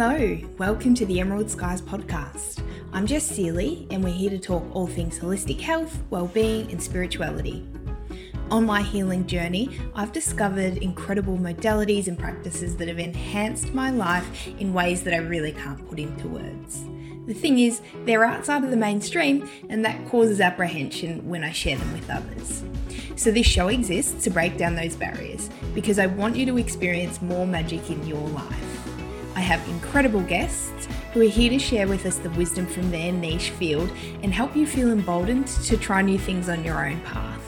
Hello, welcome to the Emerald Skies podcast. I'm Jess Seeley, and we're here to talk all things holistic health, well-being, and spirituality. On my healing journey, I've discovered incredible modalities and practices that have enhanced my life in ways that I really can't put into words. The thing is, they're outside of the mainstream, and that causes apprehension when I share them with others. So, this show exists to break down those barriers because I want you to experience more magic in your life. I have incredible guests who are here to share with us the wisdom from their niche field and help you feel emboldened to try new things on your own path.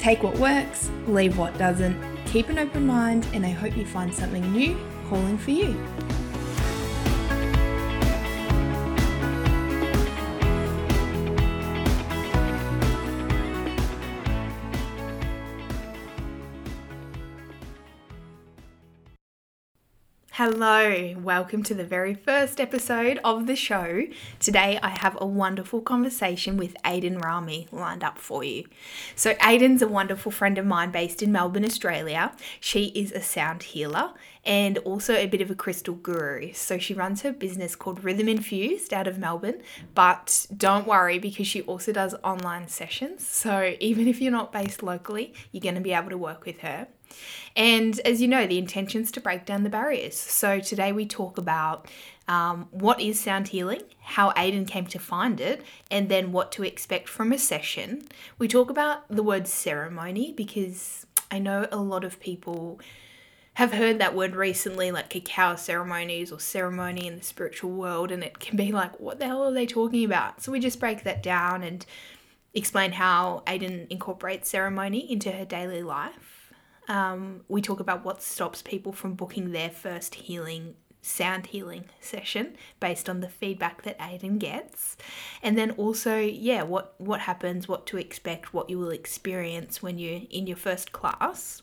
Take what works, leave what doesn't, keep an open mind, and I hope you find something new calling for you. Hello, welcome to the very first episode of the show. Today I have a wonderful conversation with Aydin Rahmi lined up for you. So, Aydin's a wonderful friend of mine based in Melbourne, Australia. She is a sound healer and also a bit of a crystal guru. So, she runs her business called Rhythm Infused out of Melbourne, but don't worry because she also does online sessions. So, even if you're not based locally, you're going to be able to work with her. And as you know, the intention is to break down the barriers. So today we talk about um, what is sound healing, how Aydin came to find it, and then what to expect from a session. We talk about the word ceremony because I know a lot of people have heard that word recently, like cacao ceremonies or ceremony in the spiritual world, and it can be like, what the hell are they talking about? So we just break that down and explain how Aydin incorporates ceremony into her daily life um, we talk about what stops people from booking their first healing sound healing session based on the feedback that Aydin gets. And then also, yeah, what what happens, what to expect, what you will experience when you're in your first class.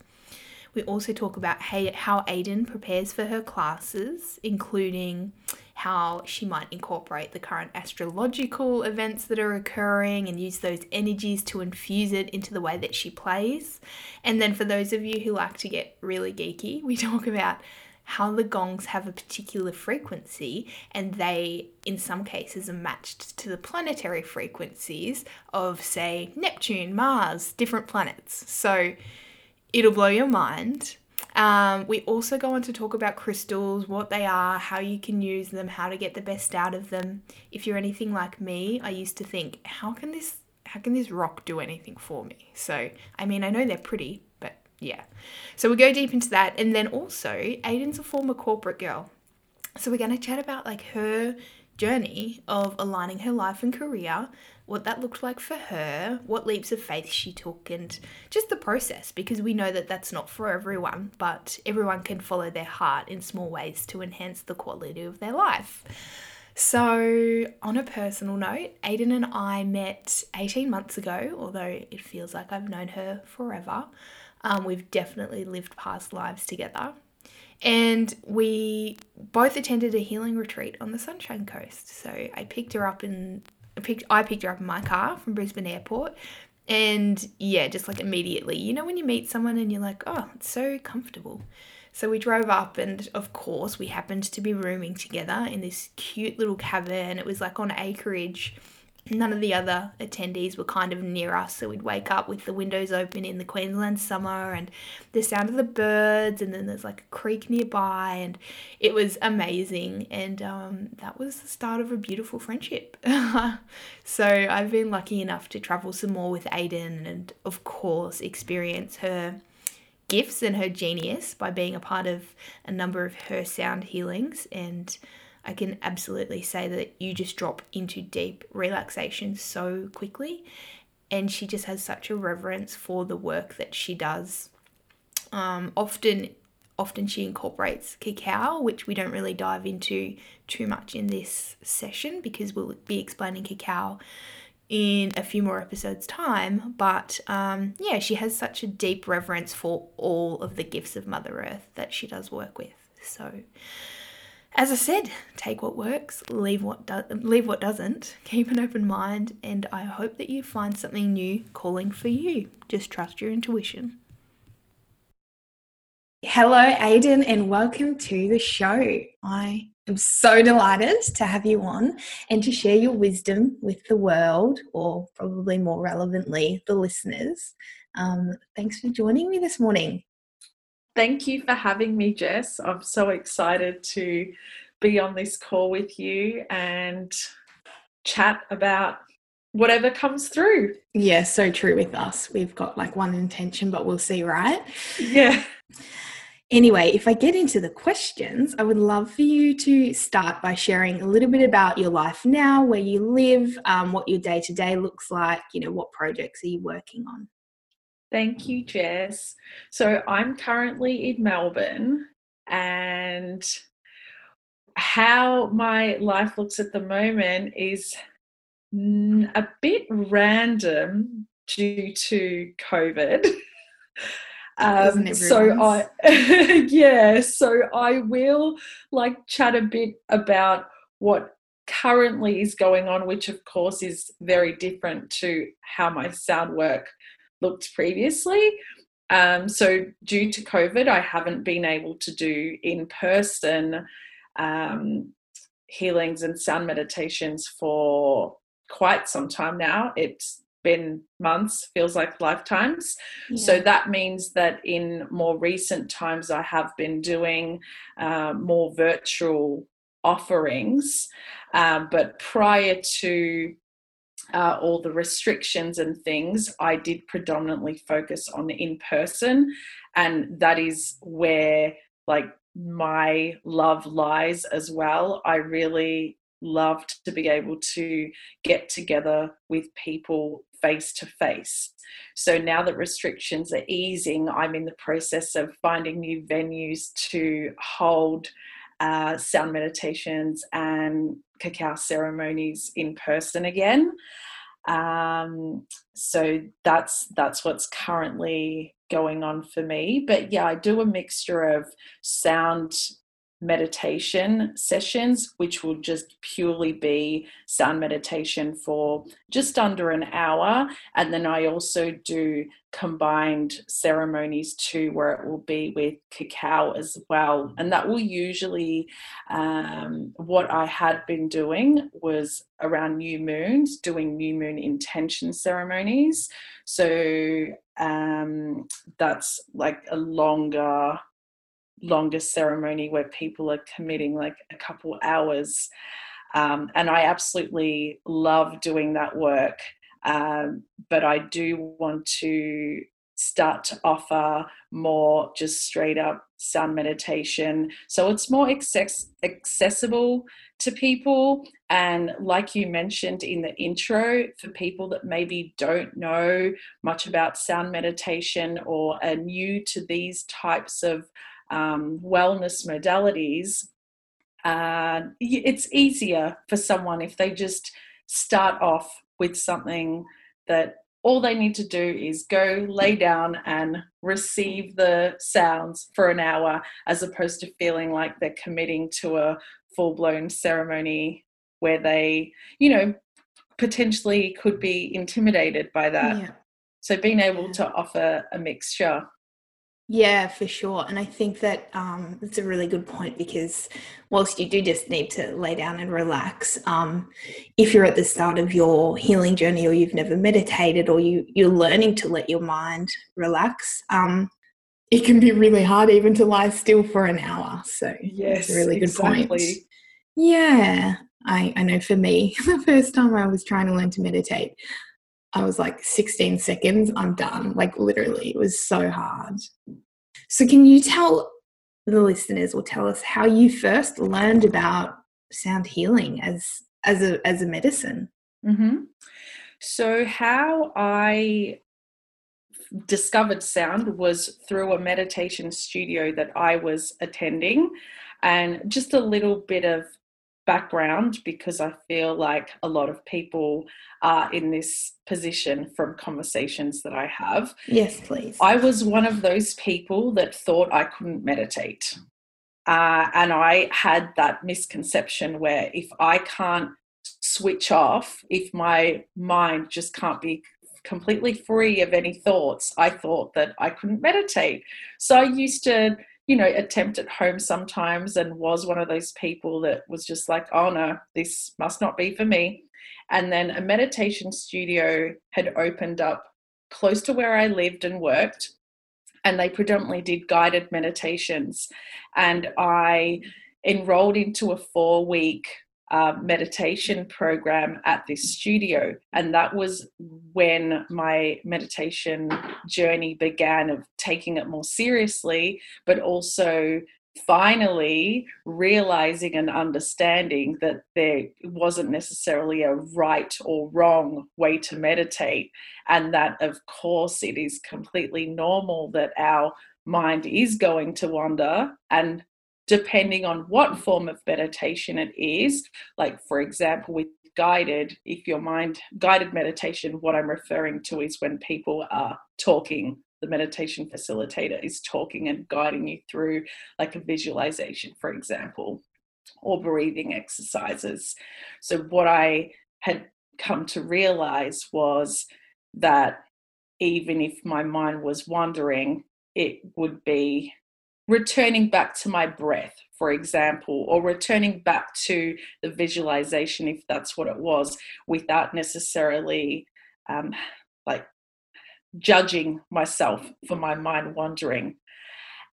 We also talk about how Aydin prepares for her classes, including how she might incorporate the current astrological events that are occurring and use those energies to infuse it into the way that she plays. And then for those of you who like to get really geeky, we talk about how the gongs have a particular frequency and they, in some cases, are matched to the planetary frequencies of, say, Neptune, Mars, different planets. So it'll blow your mind. Um, we also go on to talk about crystals, what they are, how you can use them, how to get the best out of them. If you're anything like me, I used to think, how can this how can this rock do anything for me? So, I mean, I know they're pretty, but yeah. So we go deep into that and then also Aydin's a former corporate girl. So we're going to chat about like her journey of aligning her life and career what that looked like for her, what leaps of faith she took, and just the process because we know that that's not for everyone, but everyone can follow their heart in small ways to enhance the quality of their life. So, on a personal note, Aydin and I met 18 months ago, although it feels like I've known her forever. Um, we've definitely lived past lives together. And we both attended a healing retreat on the Sunshine Coast. So I picked her up in picked I picked her up in my car from Brisbane Airport. And yeah, just like immediately, you know, when you meet someone and you're like, oh, it's so comfortable. So we drove up, and of course, we happened to be rooming together in this cute little cabin. It was like on acreage none of the other attendees were kind of near us, so we'd wake up with the windows open in the Queensland summer and the sound of the birds, and then there's like a creek nearby, and it was amazing. And um, that was the start of a beautiful friendship. so I've been lucky enough to travel some more with Aydin, and of course, experience her gifts and her genius by being a part of a number of her sound healings and I can absolutely say that you just drop into deep relaxation so quickly. And she just has such a reverence for the work that she does. Um, often, often she incorporates cacao, which we don't really dive into too much in this session because we'll be explaining cacao in a few more episodes' time. But um, yeah, she has such a deep reverence for all of the gifts of Mother Earth that she does work with. So, as I said, take what works, leave what do- leave what doesn't. Keep an open mind, and I hope that you find something new calling for you. Just trust your intuition. Hello, Aydin, and welcome to the show. I I'm so delighted to have you on and to share your wisdom with the world, or probably more relevantly, the listeners. Um, thanks for joining me this morning. Thank you for having me, Jess. I'm so excited to be on this call with you and chat about whatever comes through. Yeah, so true with us. We've got like one intention, but we'll see, right? Yeah. Anyway, if I get into the questions, I would love for you to start by sharing a little bit about your life now, where you live, um, what your day to day looks like, you know, what projects are you working on? Thank you, Jess. So I'm currently in Melbourne and how my life looks at the moment is a bit random due to COVID. Um, so I, yeah, so I will like chat a bit about what currently is going on, which of course is very different to how my sound work looked previously. Um, so due to COVID, I haven't been able to do in person um, healings and sound meditations for quite some time now. It's been months, feels like lifetimes. Yeah. So that means that in more recent times, I have been doing uh, more virtual offerings. Um, but prior to uh, all the restrictions and things, I did predominantly focus on in person. And that is where, like, my love lies as well. I really loved to be able to get together with people face to face. So now that restrictions are easing, I'm in the process of finding new venues to hold uh, sound meditations and cacao ceremonies in person again. Um, so that's that's what's currently going on for me. But yeah, I do a mixture of sound meditation sessions, which will just purely be sound meditation for just under an hour. And then I also do combined ceremonies too, where it will be with cacao as well. And that will usually, um, what I had been doing was around new moons, doing new moon intention ceremonies. So um, that's like a longer longer ceremony where people are committing like a couple hours. Um, and I absolutely love doing that work. Um, but I do want to start to offer more just straight up sound meditation. So it's more access- accessible to people. And like you mentioned in the intro, for people that maybe don't know much about sound meditation or are new to these types of um, wellness modalities, uh, it's easier for someone if they just start off with something that all they need to do is go lay down and receive the sounds for an hour as opposed to feeling like they're committing to a full blown ceremony where they, you know, potentially could be intimidated by that. Yeah. So being able to offer a mixture yeah, for sure. And I think that um, it's a really good point because whilst you do just need to lay down and relax, um, if you're at the start of your healing journey or you've never meditated or you, you're learning to let your mind relax, um, it can be really hard even to lie still for an hour. So yes, a really good exactly. point. Yeah, I, I know for me, the first time I was trying to learn to meditate, I was like 16 seconds, I'm done. Like literally, it was so hard. So, can you tell the listeners or tell us how you first learned about sound healing as as a as a medicine? Mm-hmm. So, how I discovered sound was through a meditation studio that I was attending, and just a little bit of background because I feel like a lot of people are in this position from conversations that I have. Yes, please. I was one of those people that thought I couldn't meditate. Uh, and I had that misconception where if I can't switch off, if my mind just can't be completely free of any thoughts, I thought that I couldn't meditate. So I used to you know, attempt at home sometimes and was one of those people that was just like, oh no, this must not be for me. And then a meditation studio had opened up close to where I lived and worked. And they predominantly did guided meditations. And I enrolled into a four week uh, meditation program at this studio. And that was when my meditation journey began of taking it more seriously, but also finally realizing and understanding that there wasn't necessarily a right or wrong way to meditate and that of course it is completely normal that our mind is going to wander and depending on what form of meditation it is like for example with guided if your mind guided meditation what i'm referring to is when people are talking the meditation facilitator is talking and guiding you through, like a visualization, for example, or breathing exercises. So, what I had come to realize was that even if my mind was wandering, it would be returning back to my breath, for example, or returning back to the visualization, if that's what it was, without necessarily um, like judging myself for my mind wandering.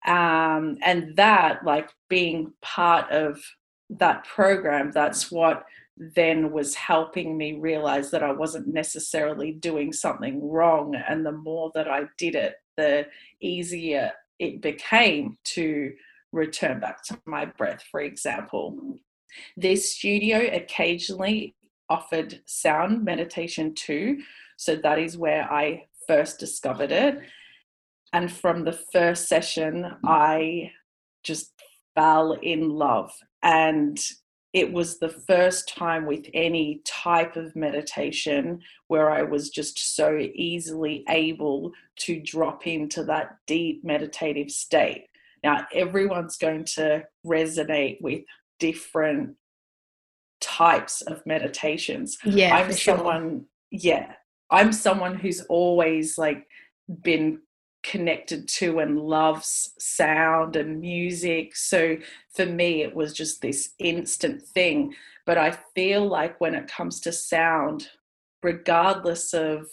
Um, and that, like being part of that program, that's what then was helping me realize that I wasn't necessarily doing something wrong. And the more that I did it, the easier it became to return back to my breath, for example. This studio occasionally offered sound meditation too. So that is where I first discovered it. And from the first session, I just fell in love. And it was the first time with any type of meditation where I was just so easily able to drop into that deep meditative state. Now, everyone's going to resonate with different types of meditations. Yeah, I'm someone, sure. yeah, I'm someone who's always like been connected to and loves sound and music. So for me, it was just this instant thing. But I feel like when it comes to sound, regardless of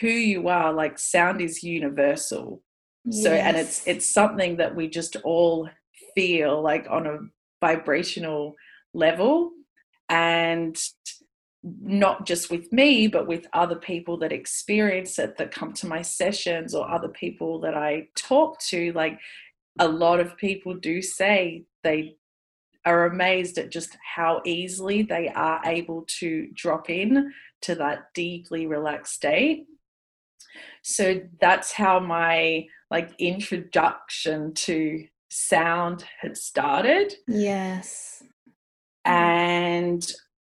who you are, like sound is universal. Yes. So and it's it's something that we just all feel like on a vibrational level. And not just with me, but with other people that experience it, that come to my sessions, or other people that I talk to. Like a lot of people do say they are amazed at just how easily they are able to drop in to that deeply relaxed state. So that's how my like introduction to sound had started. Yes. And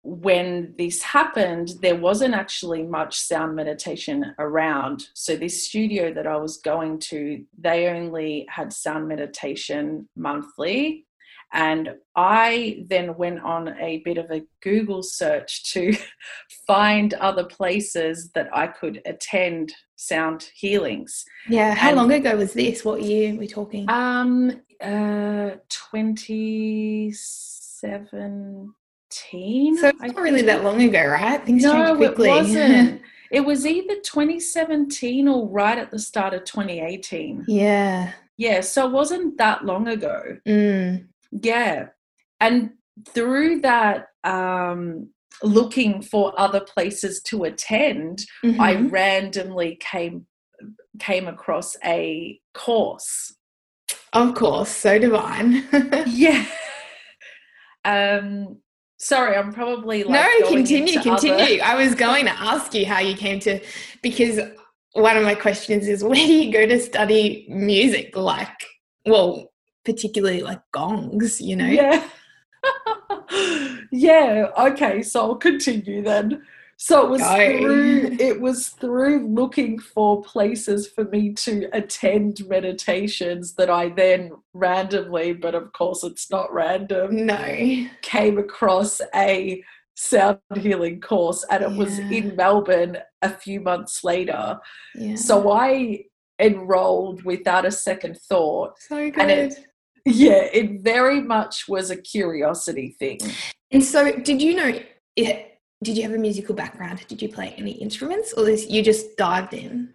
when this happened, there wasn't actually much sound meditation around. So, this studio that I was going to, they only had sound meditation monthly. And I then went on a bit of a Google search to find other places that I could attend sound healings. Yeah. How and, long ago was this? What year are we talking? Um, uh, 27 2017. So it's not really that long ago, right? Things no, change quickly. it wasn't. it was either 2017 or right at the start of 2018. Yeah. Yeah, so it wasn't that long ago. Mm. Yeah. And through that, um, looking for other places to attend, mm-hmm. I randomly came came across a course. Of course, so divine. yeah. Um, Sorry, I'm probably like no. Continue, continue. Other... I was going to ask you how you came to because one of my questions is where do you go to study music? Like, well, particularly like gongs, you know? Yeah. yeah. Okay, so I'll continue then. So it was Go. through it was through looking for places for me to attend meditations that I then randomly, but of course it's not random. No. Came across a sound healing course and it yeah. was in Melbourne a few months later. Yeah. So I enrolled without a second thought. So good. And it, yeah, it very much was a curiosity thing. And so, did you know? It, did you have a musical background? Did you play any instruments, or this, you just dived in?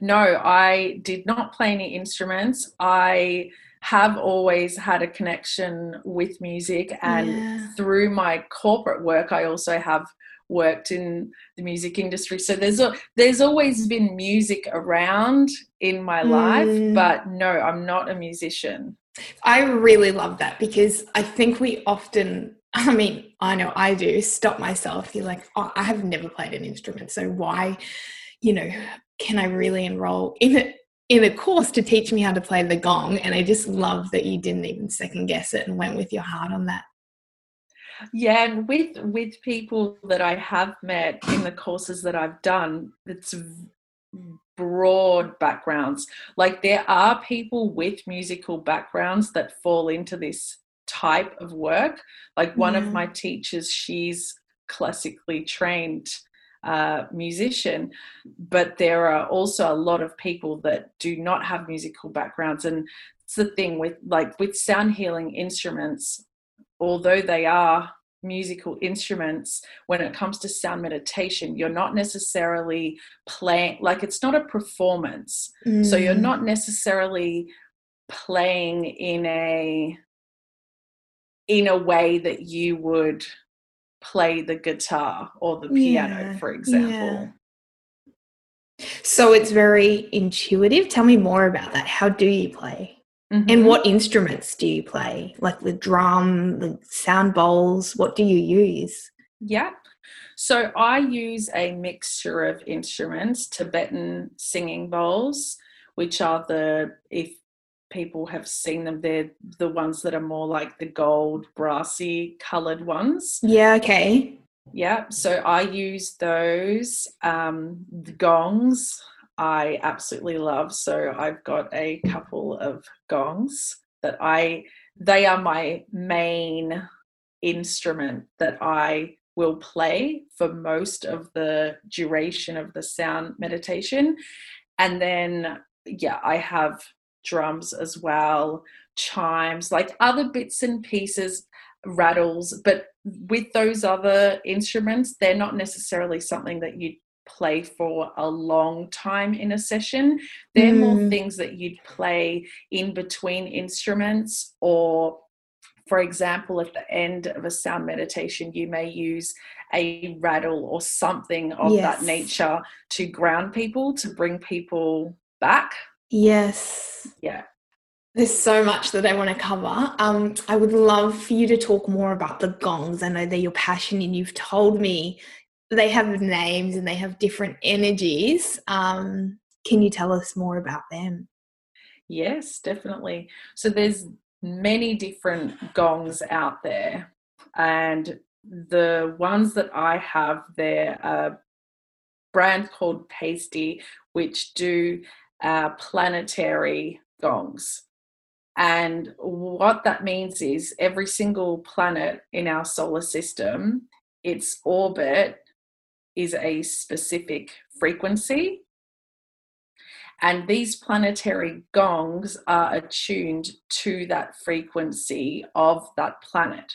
No, I did not play any instruments. I have always had a connection with music, and Yeah. through my corporate work, I also have worked in the music industry. So there's a, there's always been music around in my life, Mm. but no, I'm not a musician. I really love that because I think we often, I mean, I know I do, stop myself. You're like, oh, I have never played an instrument. So why, you know, can I really enroll in a, in a course to teach me how to play the gong? And I just love that you didn't even second guess it and went with your heart on that. Yeah, and with with people that I have met in the courses that I've done, it's broad backgrounds. Like there are people with musical backgrounds that fall into this type of work. Like one Yeah. of my teachers, she's classically trained uh, musician, but there are also a lot of people that do not have musical backgrounds, and it's the thing with like with sound healing instruments although they are musical instruments when it comes to sound meditation you're not necessarily playing like it's not a performance so you're Mm. not necessarily playing in a in a way that you would play the guitar or the piano Yeah, for example Yeah. So it's very intuitive. Tell me more about that. How do you play? And Mhm. what instruments do you play? Like the drum, the sound bowls, what do you use? Yeah. So I use a mixture of instruments, Tibetan singing bowls, which are the, if people have seen them, they're the ones that are more like the gold, brassy colored ones. Yeah, okay. Yeah. So I use those. Um, the gongs, I absolutely love. So I've got a couple of gongs that I, they are my main instrument that I will play for most of the duration of the sound meditation. And then, yeah, I have drums as well, chimes, like other bits and pieces, rattles. But with those other instruments, they're not necessarily something that you play for a long time in a session. They're more Mm. things that you'd play in between instruments or for example, at the end of a sound meditation, you may use a rattle or something of Yes. that nature to ground people, to bring people back. Yes. Yeah. There's so much that I want to cover. Um, I would love for you to talk more about the gongs. I know they're your passion, and you've told me they have names and they have different energies. Um, can you tell us more about them? Yes, definitely. So there's many different gongs out there, and the ones that I have, they're a brand called Paiste, which do uh, planetary gongs. And what that means is every single planet in our solar system, its orbit is a specific frequency. And these planetary gongs are attuned to that frequency of that planet.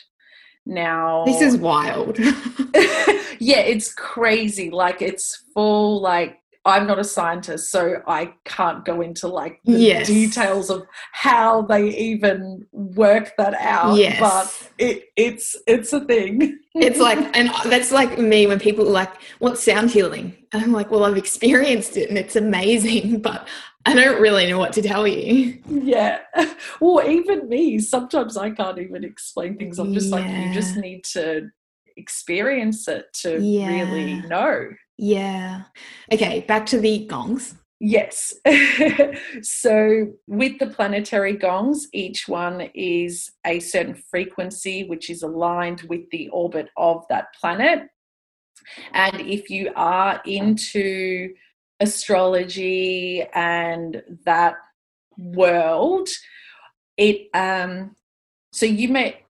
Now, This is wild. yeah, it's crazy. Like, it's full, like, I'm not a scientist, so I can't go into like the Yes. details of how they even work that out. Yes. But it, it's it's a thing. It's like, and that's like me when people are like, what's sound healing? And I'm like, well, I've experienced it and it's amazing, but I don't really know what to tell you. Yeah. Well, even me, sometimes I can't even explain things. I'm just like, you just need to experience it to Yeah. really know. Yeah. Okay, back to the gongs. Yes. so, with the planetary gongs, each one is a certain frequency which is aligned with the orbit of that planet. And if you are into astrology and that world, it um so you may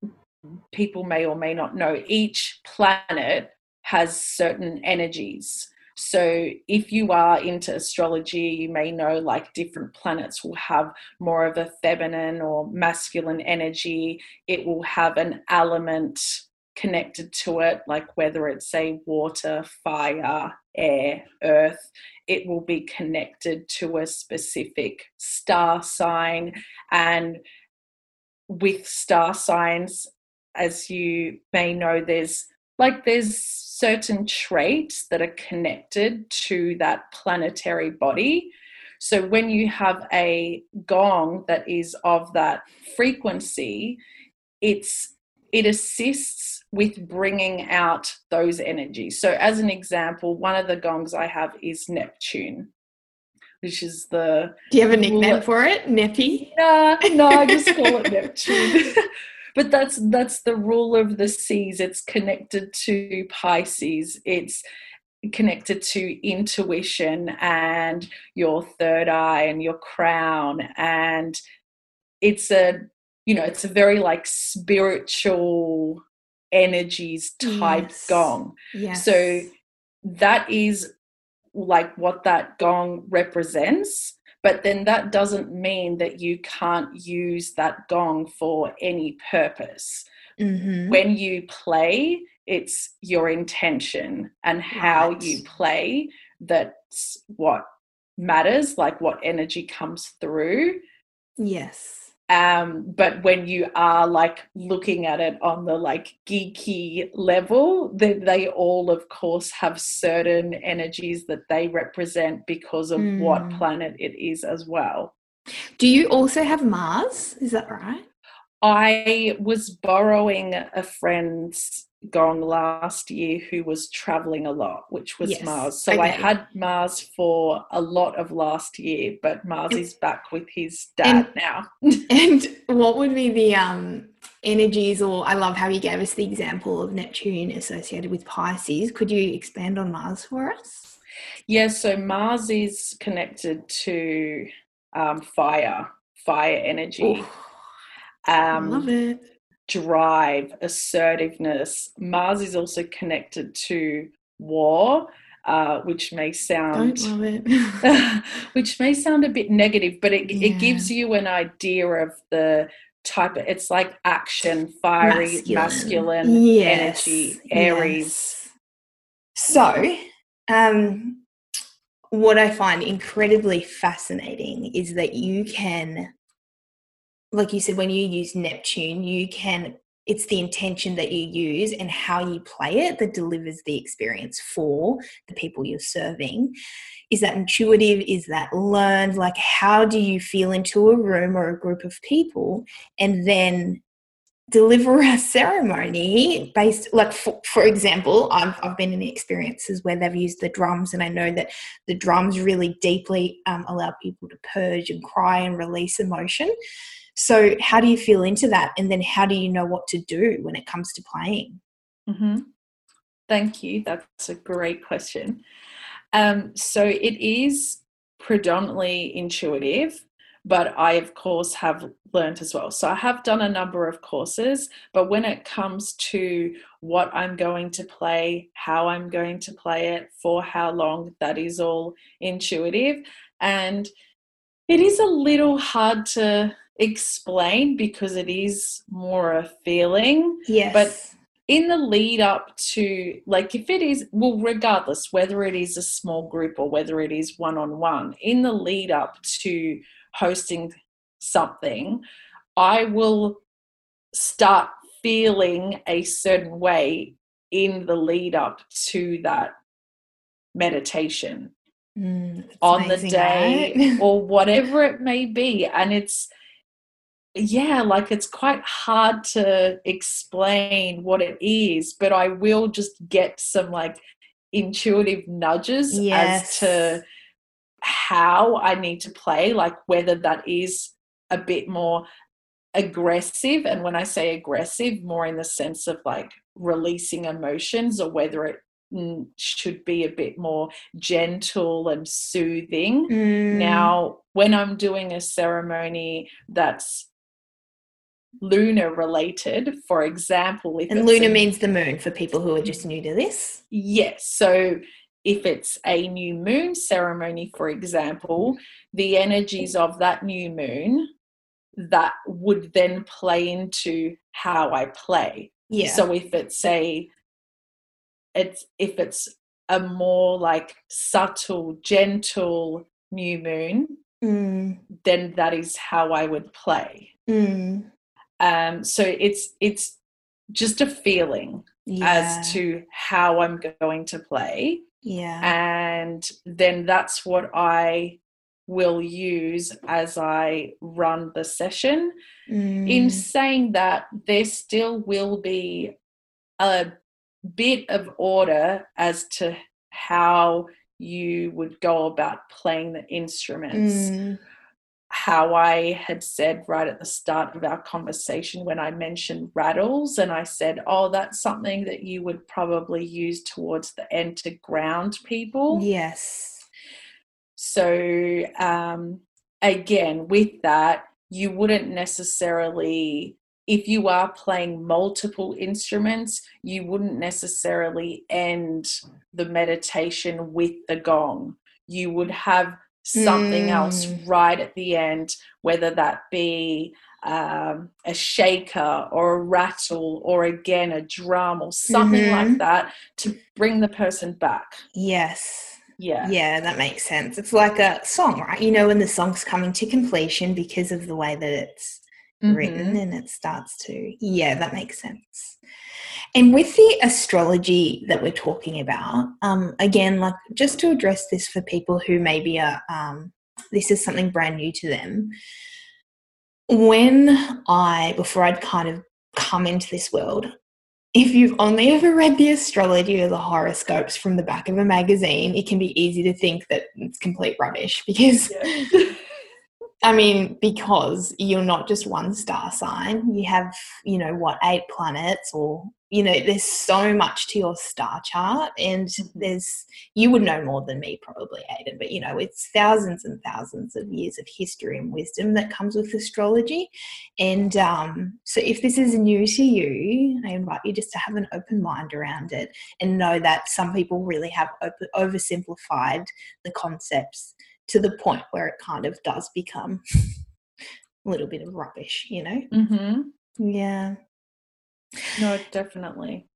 people may or may not know each planet has certain energies So, if you are into astrology, you may know like different planets will have more of a feminine or masculine energy. It will have an element connected to it, like whether it's say water, fire, air, earth, it will be connected to a specific star sign. And with star signs, as you may know, there's like there's certain traits that are connected to that planetary body. So when you have a gong that is of that frequency, it's it assists with bringing out those energies. So, as an example, one of the gongs I have is Neptune, which is the. Do you have a nickname for it, Neppy? No, no, I just call it Neptune. but that's that's the rule of the seas. It's connected to Pisces. It's connected to intuition and your third eye and your crown and it's a you know it's a very like spiritual energies type yes. gong yes. so that is like what that gong represents but then that doesn't mean that you can't use that gong for any purpose mm-hmm. when you play it's your intention and how right. you play that's what matters like what energy comes through yes um, but when you are like looking at it on the like geeky level then they all of course have certain energies that they represent because of mm. what hmm. planet it is as well do you also have mars is that right i was borrowing a friend's gone last year who was traveling a lot, which was yes. Mars. So okay. I had Mars for a lot of last year, but Mars and, is back with his dad and, now. and what would be the um, energies, or I love how you gave us the example of Neptune associated with Pisces. Could you expand on Mars for us? Yeah, so Mars is connected to um, fire, fire energy. Ooh, um, love it drive, assertiveness. Mars is also connected to war, uh, which may sound which may sound a bit negative, but it, yeah. it gives you an idea of the type of it's like action, fiery, masculine, masculine yes. energy, Aries. Yes. So, um, what I find incredibly fascinating is that you can like you said, when you use Neptune, you can, it's the intention that you use and how you play it that delivers the experience for the people you're serving. Is that intuitive? Is that learned? Like, how do you feel into a room or a group of people and then deliver a ceremony based like for, for example I've, I've been in experiences where they've used the drums and i know that the drums really deeply um, allow people to purge and cry and release emotion so, how do you feel into that? And then, how do you know what to do when it comes to playing? Mm-hmm. Thank you. That's a great question. Um, so, it is predominantly intuitive, but I, of course, have learned as well. So, I have done a number of courses, but when it comes to what I'm going to play, how I'm going to play it, for how long, that is all intuitive. And it is a little hard to explain because it is more a feeling. Yes. But in the lead up to, like, if it is, well, regardless whether it is a small group or whether it is one on one, in the lead up to hosting something, I will start feeling a certain way in the lead up to that meditation mm, on the day right? or whatever it may be. And it's, yeah, like it's quite hard to explain what it is, but I will just get some like intuitive nudges yes. as to how I need to play, like whether that is a bit more aggressive. And when I say aggressive, more in the sense of like releasing emotions or whether it should be a bit more gentle and soothing. Mm. Now, when I'm doing a ceremony that's lunar related for example and lunar a, means the moon for people who are just new to this yes so if it's a new moon ceremony, for example, the energies of that new moon that would then play into how I play. Yeah. So if it's a it's if it's a more like subtle, gentle new moon, Mm, then that is how I would play. mm, Um, so it's it's just a feeling yeah. as to how I'm going to play, yeah. and then that's what I will use as I run the session. In Mm, saying that, there still will be a bit of order as to how you would go about playing the instruments. mm, How I had said right at the start of our conversation when I mentioned rattles, and I said, Oh, that's something that you would probably use towards the end to ground people. yes. So, um, again, with that, you wouldn't necessarily, if you are playing multiple instruments, you wouldn't necessarily end the meditation with the gong. You would have something else Mm. right at the end, whether that be um, a shaker or a rattle or again a drum or something like Mhm. that to bring the person back. Yes. Yeah. Yeah, that makes sense. It's like a song, right? You know, when the song's coming to completion because of the way that it's Mhm. written and it starts to. Yeah, that makes sense. And with the astrology that we're talking about, um, again, like just to address this for people who maybe are, um, this is something brand new to them. When I, before I'd kind of come into this world, if you've only ever read the astrology or the horoscopes from the back of a magazine, it can be easy to think that it's complete rubbish because Yeah. I mean, because you're not just one star sign, you have, you know, what, eight planets, or, you know, there's so much to your star chart. And there's, you would know more than me, probably, Aydin, but, you know, it's thousands and thousands of years of history and wisdom that comes with astrology. And um, so if this is new to you, I invite you just to have an open mind around it and know that some people really have over- oversimplified the concepts to the point where it kind of does become a little bit of rubbish, you know? hmm Yeah. No, definitely.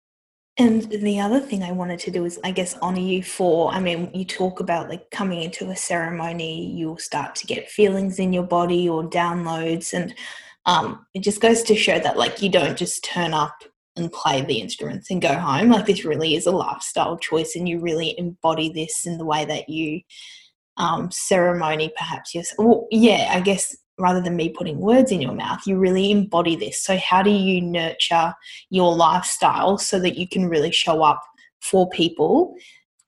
And the other thing I wanted to do is, I guess, honor you for. I mean, you talk about like coming into a ceremony, you'll start to get feelings in your body or downloads. And um, it just goes to show that, like, you don't just turn up and play the instruments and go home. Like, this really is a lifestyle choice, and you really embody this in the way that you um, ceremony, perhaps. Yes. Well, yeah, I guess rather than me putting words in your mouth, you really embody this. So, how do you nurture your lifestyle so that you can really show up for people,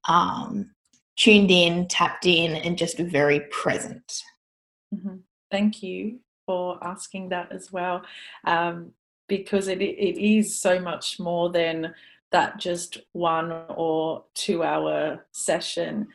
um, tuned in, tapped in, and just very present? hmm Thank you for asking that as well, um, because it it is so much more than that just one or two hour session.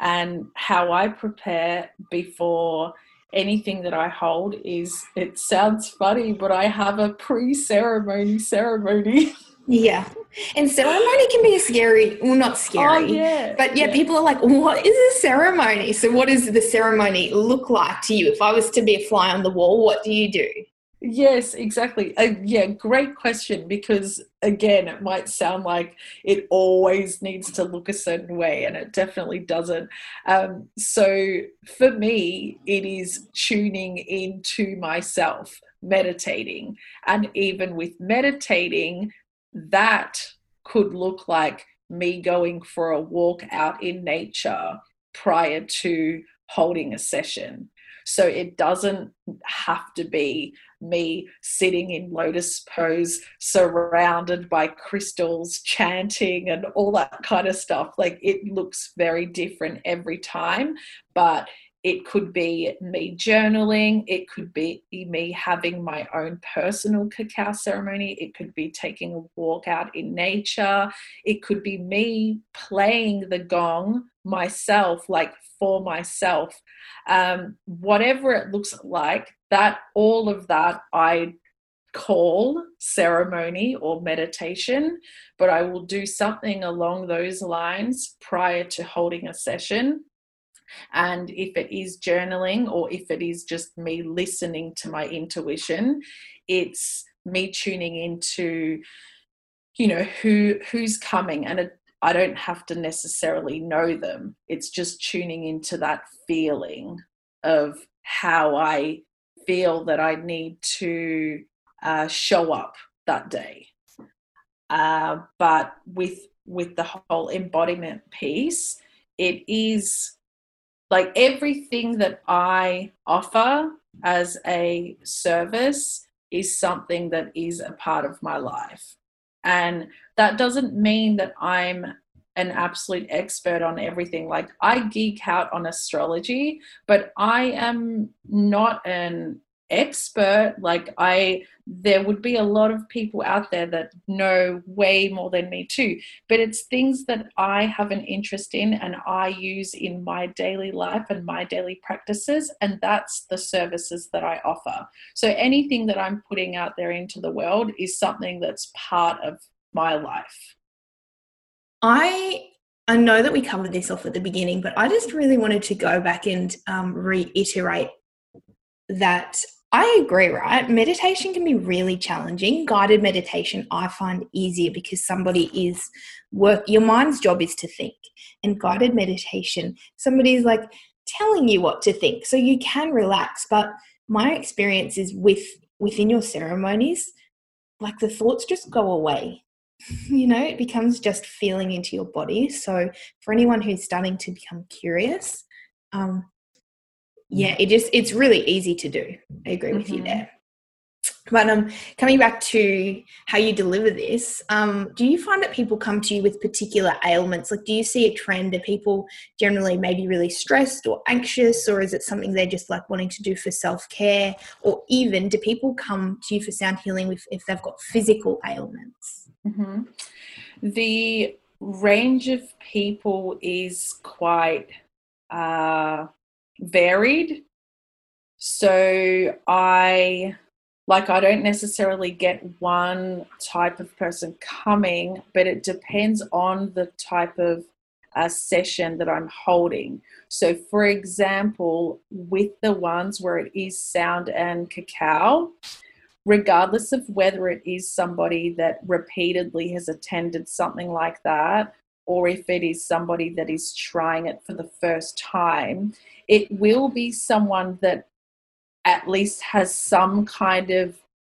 And how I prepare before anything that I hold is it sounds funny, but I have a pre ceremony ceremony. Yeah. And ceremony can be a scary, well, not scary. Oh, yeah. But yeah, people are like, what is a ceremony? So, what does the ceremony look like to you? If I was to be a fly on the wall, what do you do? Yes, exactly. Uh, yeah, great question because again, it might sound like it always needs to look a certain way, and it definitely doesn't. Um, so for me, it is tuning into myself, meditating, and even with meditating, that could look like me going for a walk out in nature prior to holding a session. So it doesn't have to be me sitting in lotus pose, surrounded by crystals, chanting, and all that kind of stuff. Like it looks very different every time, but it could be me journaling. It could be me having my own personal cacao ceremony. It could be taking a walk out in nature. It could be me playing the gong myself, like for myself. Um, whatever it looks like, that all of that I call ceremony or meditation, but I will do something along those lines prior to holding a session. And if it is journaling or if it is just me listening to my intuition, it's me tuning into you know who who's coming and it, I don't have to necessarily know them. It's just tuning into that feeling of how I feel that I need to uh, show up that day. Uh, but with with the whole embodiment piece, it is like everything that I offer as a service is something that is a part of my life. And that doesn't mean that I'm an absolute expert on everything. Like I geek out on astrology, but I am not an expert like i there would be a lot of people out there that know way more than me too. But it's things that i have an interest in and i use in my daily life and my daily practices and that's the services that i offer. So anything that i'm putting out there into the world is something that's part of my life. I I know that we covered this off at the beginning, but I just really wanted to go back and um, reiterate that I agree, right? Meditation can be really challenging. Guided meditation, I find easier because somebody is work, your mind's job is to think. And guided meditation, somebody is like telling you what to think. So you can relax. But my experience is with within your ceremonies, like the thoughts just go away. You know, it becomes just feeling into your body. So for anyone who's starting to become curious, um, yeah, it just it's really easy to do. I agree mm-hmm. with you mm-hmm. there. But um, coming back to how you deliver this, um, do you find that people come to you with particular ailments? Like, do you see a trend? Are people generally maybe really stressed or anxious, or is it something they're just like wanting to do for self care? Or even do people come to you for sound healing with, if they've got physical ailments? Mm-hmm. The range of people is quite uh, varied. So I like I don't necessarily get one type of person coming, but it depends on the type of uh, session that I'm holding. So, for example, with the ones where it is sound and cacao, regardless of whether it is somebody that repeatedly has attended something like that, or if it is somebody that is trying it for the first time, it will be someone that at least has some kind of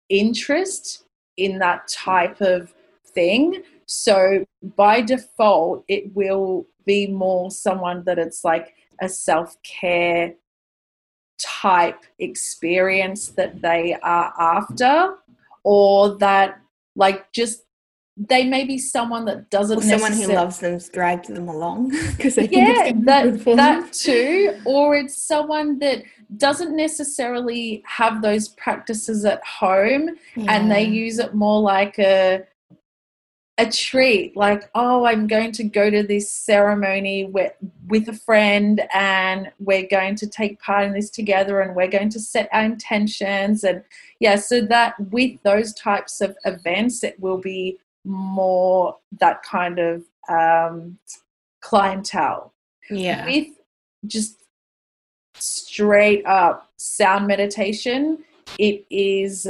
interest in that type of thing. So by default, it will be more someone that it's like a self care type experience that they are after, or that like just they may be someone that doesn't. Or someone who loves them dragged them along because they yeah, that that too. Or it's someone that doesn't necessarily have those practices at home, yeah. and they use it more like a a treat like oh i'm going to go to this ceremony with, with a friend and we're going to take part in this together and we're going to set our intentions and yeah so that with those types of events it will be more that kind of um, clientele. Yeah. With just straight up sound meditation, it is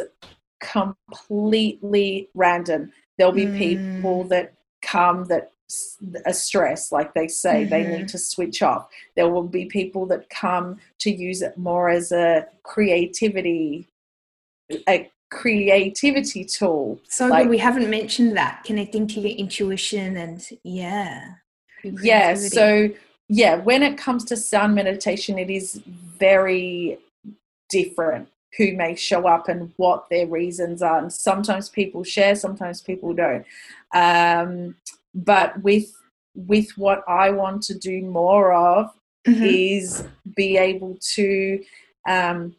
completely random. There'll be mm. people that come that are stressed, like they say, mm-hmm. they need to switch off. There will be people that come to use it more as a creativity, a creativity tool. So like, we haven't mentioned that connecting to your intuition and yeah. Yeah. So yeah, when it comes to sound meditation, it is very different who may show up and what their reasons are. And sometimes people share, sometimes people don't. Um, but with with what I want to do more of mm-hmm. is be able to um,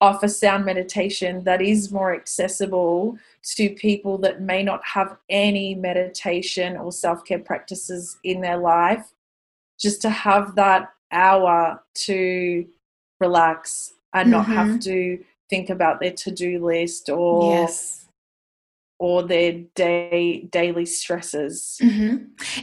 offer sound meditation that is more accessible to people that may not have any meditation or self care practices in their life, just to have that hour to relax and mm-hmm. not have mm-hmm. to think about their to-do list or yes. or their day daily stresses. hmm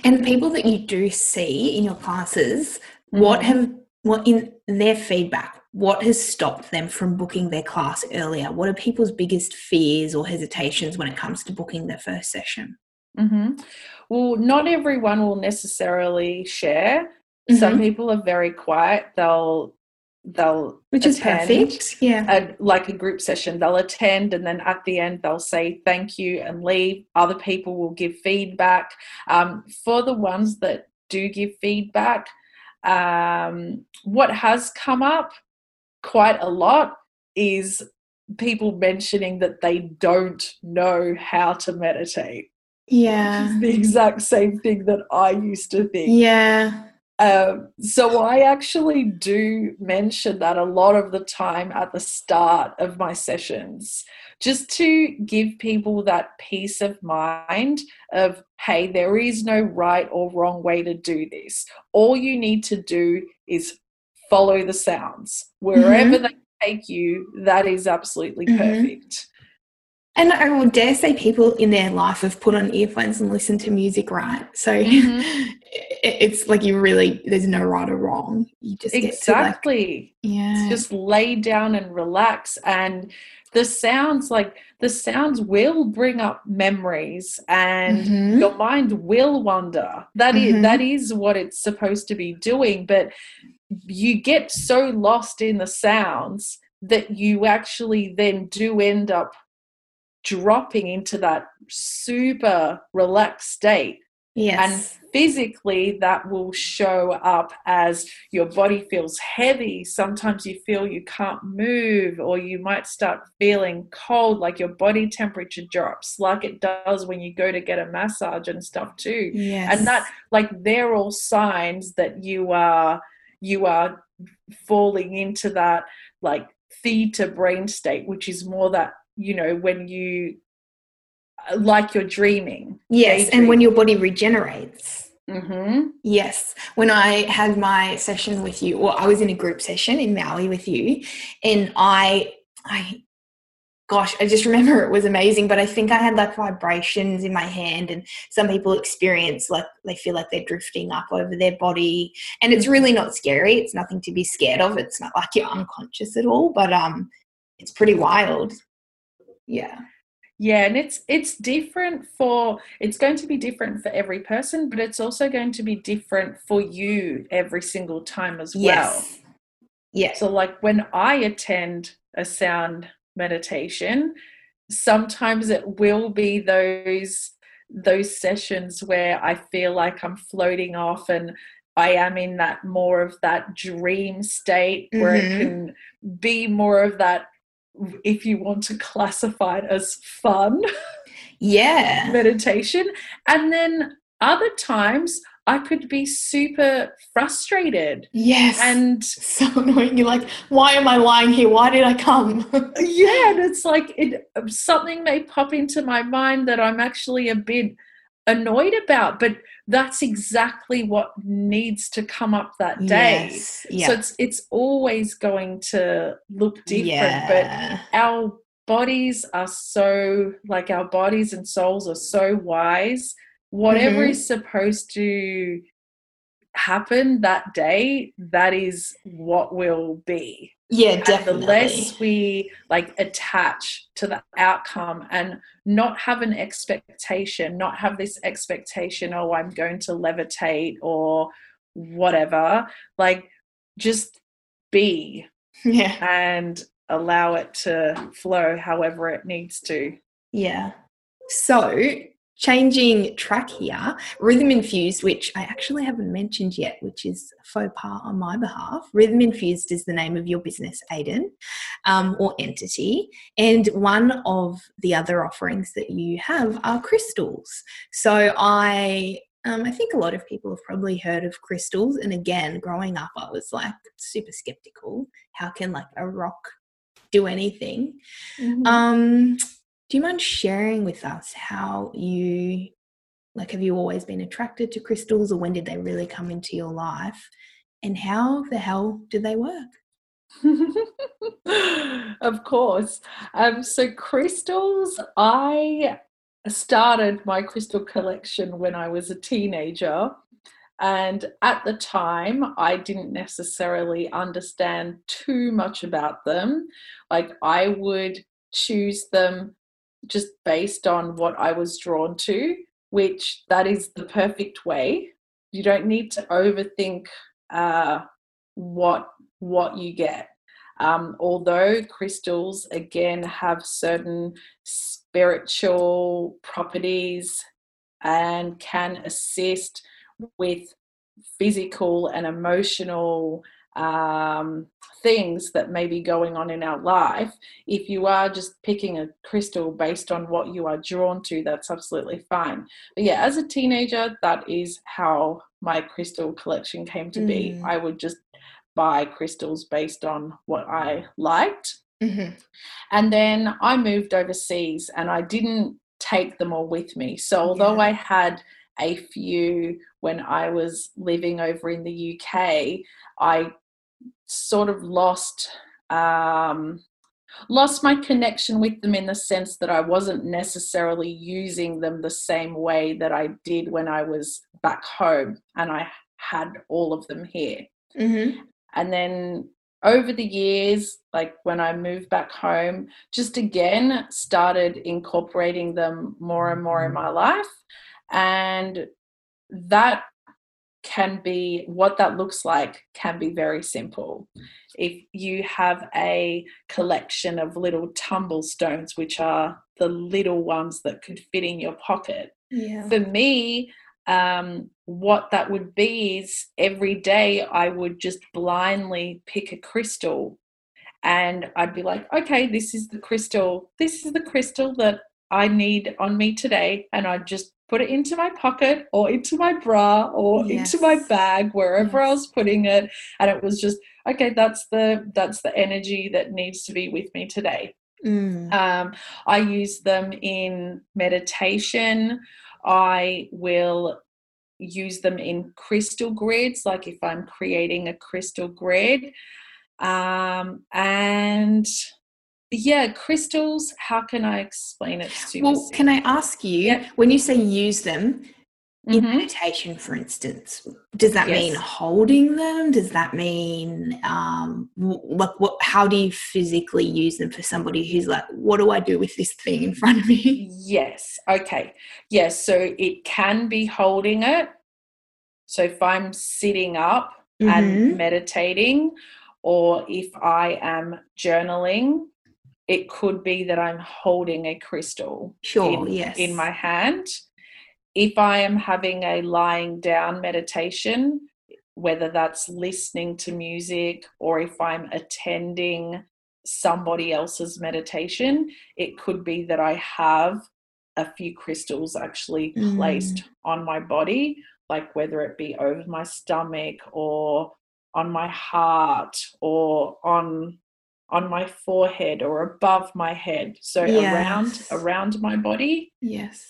And the people that you do see in your classes, what Mhm. have what in their feedback? What has stopped them from booking their class earlier? What are people's biggest fears or hesitations when it comes to booking their first session? hmm Well, not everyone will necessarily share. Some Mhm. people are very quiet. They'll they'll Which is attend perfect. Yeah. a, like a group session. They'll attend and then at the end they'll say thank you and leave. Other people will give feedback. Um, for the ones that do give feedback, um, what has come up quite a lot is people mentioning that they don't know how to meditate. Yeah. The exact same thing that I used to think. Yeah. Um, so I actually do mention that a lot of the time at the start of my sessions, just to give people that peace of mind of, hey, there is no right or wrong way to do this. All you need to do is follow the sounds. Wherever they take you, that is absolutely Mhm. perfect. And I would dare say people in their life have put on earphones and listened to music, right? So Mhm. it's like you really, there's no right or wrong. You just to like, Exactly. yeah. just lay down and relax and the sounds like the sounds will bring up memories and Mhm. your mind will wander That is Mhm. that is what it's supposed to be doing but you get so lost in the sounds that you actually then do end up dropping into that super relaxed state yes. And physically that will show up as your body feels heavy sometimes you feel you can't move or you might start feeling cold like your body temperature drops like it does when you go to get a massage and stuff too yes. and that like they're all signs that you are you are falling into that like theta brain state which is more that you know when you like you're dreaming yes. And when your body regenerates. hmm Yes. When I had my session with you, or I was in a group session in Maui with you, and I, I, gosh, I just remember it was amazing. But I think I had like vibrations in my hand, and some people experience like they feel like they're drifting up over their body, and it's really not scary. It's nothing to be scared of. It's not like you're unconscious at all, but um, it's pretty wild. Yeah. Yeah, and it's it's different for it's going to be different for every person, but it's also going to be different for you every single time as well. Yes. Yes. So like when I attend a sound meditation, sometimes it will be those those sessions where I feel like I'm floating off and I am in that more of that dream state where Mhm. it can be more of that if you want to classify it as fun yeah. meditation and then other times I could be super frustrated Yes. and so annoying. You're like, why am I lying here? Why did I come? yeah and it's like it something may pop into my mind that i'm actually a bit annoyed about but that's exactly what needs to come up that day Yes. Yeah. so it's it's always going to look different yeah. but our bodies are so like our bodies and souls are so wise whatever Mhm. is supposed to happen that day that is what will be yeah, and definitely. the less we like attach to the outcome and not have an expectation not have this expectation oh i'm going to levitate or whatever like just be yeah. and allow it to flow however it needs to Yeah. So, changing track here, Rhythm Infused, which I actually haven't mentioned yet, which is faux pas on my behalf. Rhythm Infused is the name of your business, Aydin, um, or entity. And one of the other offerings that you have are crystals. So, I. Um, I think a lot of people have probably heard of crystals. And again, growing up, I was like super skeptical. How can like a rock do anything? Um, do you mind sharing with us how you like have you always been attracted to crystals or when did they really come into your life and how the hell do they work? of course. Um, so crystals, I started my crystal collection when I was a teenager. And at the time, I didn't necessarily understand too much about them. Like, I would choose them just based on what I was drawn to, which that is the perfect way. You don't need to overthink uh, what what you get. Um, although crystals again have certain spiritual properties and can assist with physical and emotional um, things that may be going on in our life. If you are just picking a crystal based on what you are drawn to, that's absolutely fine. But yeah, as a teenager, that is how my crystal collection came to mm. be. I would just buy crystals based on what I liked. Mm-hmm. And then I moved overseas and I didn't take them all with me. So although yeah. I had a few when I was living over in the UK, I sort of lost um, lost my connection with them in the sense that I wasn't necessarily using them the same way that I did when I was back home and I had all of them here. Mm-hmm. And then over the years, like when I moved back home, just again started incorporating them more and more in my life. And that can be what that looks like can be very simple. If you have a collection of little tumble stones, which are the little ones that could fit in your pocket, yeah. for me, um, what that would be is every day I would just blindly pick a crystal and I'd be like, okay, this is the crystal. This is the crystal that I need on me today. And I'd just put it into my pocket or into my bra or yes. into my bag, wherever yes. I was putting it. And it was just, okay, that's the that's the energy that needs to be with me today. Mm. Um, I use them in meditation. I will use them in crystal grids, like if I'm creating a crystal grid. Um, and yeah, crystals, how can I explain it to you? Well, can I ask you, yeah. when you say use them, in mm-hmm. meditation for instance does that yes. mean holding them does that mean um what, what how do you physically use them for somebody who's like what do i do with this thing in front of me yes okay yes so it can be holding it so if i'm sitting up mm-hmm. and meditating or if i am journaling it could be that i'm holding a crystal sure in, yes in my hand if I am having a lying down meditation, whether that's listening to music or if I'm attending somebody else's meditation, it could be that I have a few crystals actually placed mm. on my body, like whether it be over my stomach or on my heart or on on my forehead or above my head so yes. around around my body yes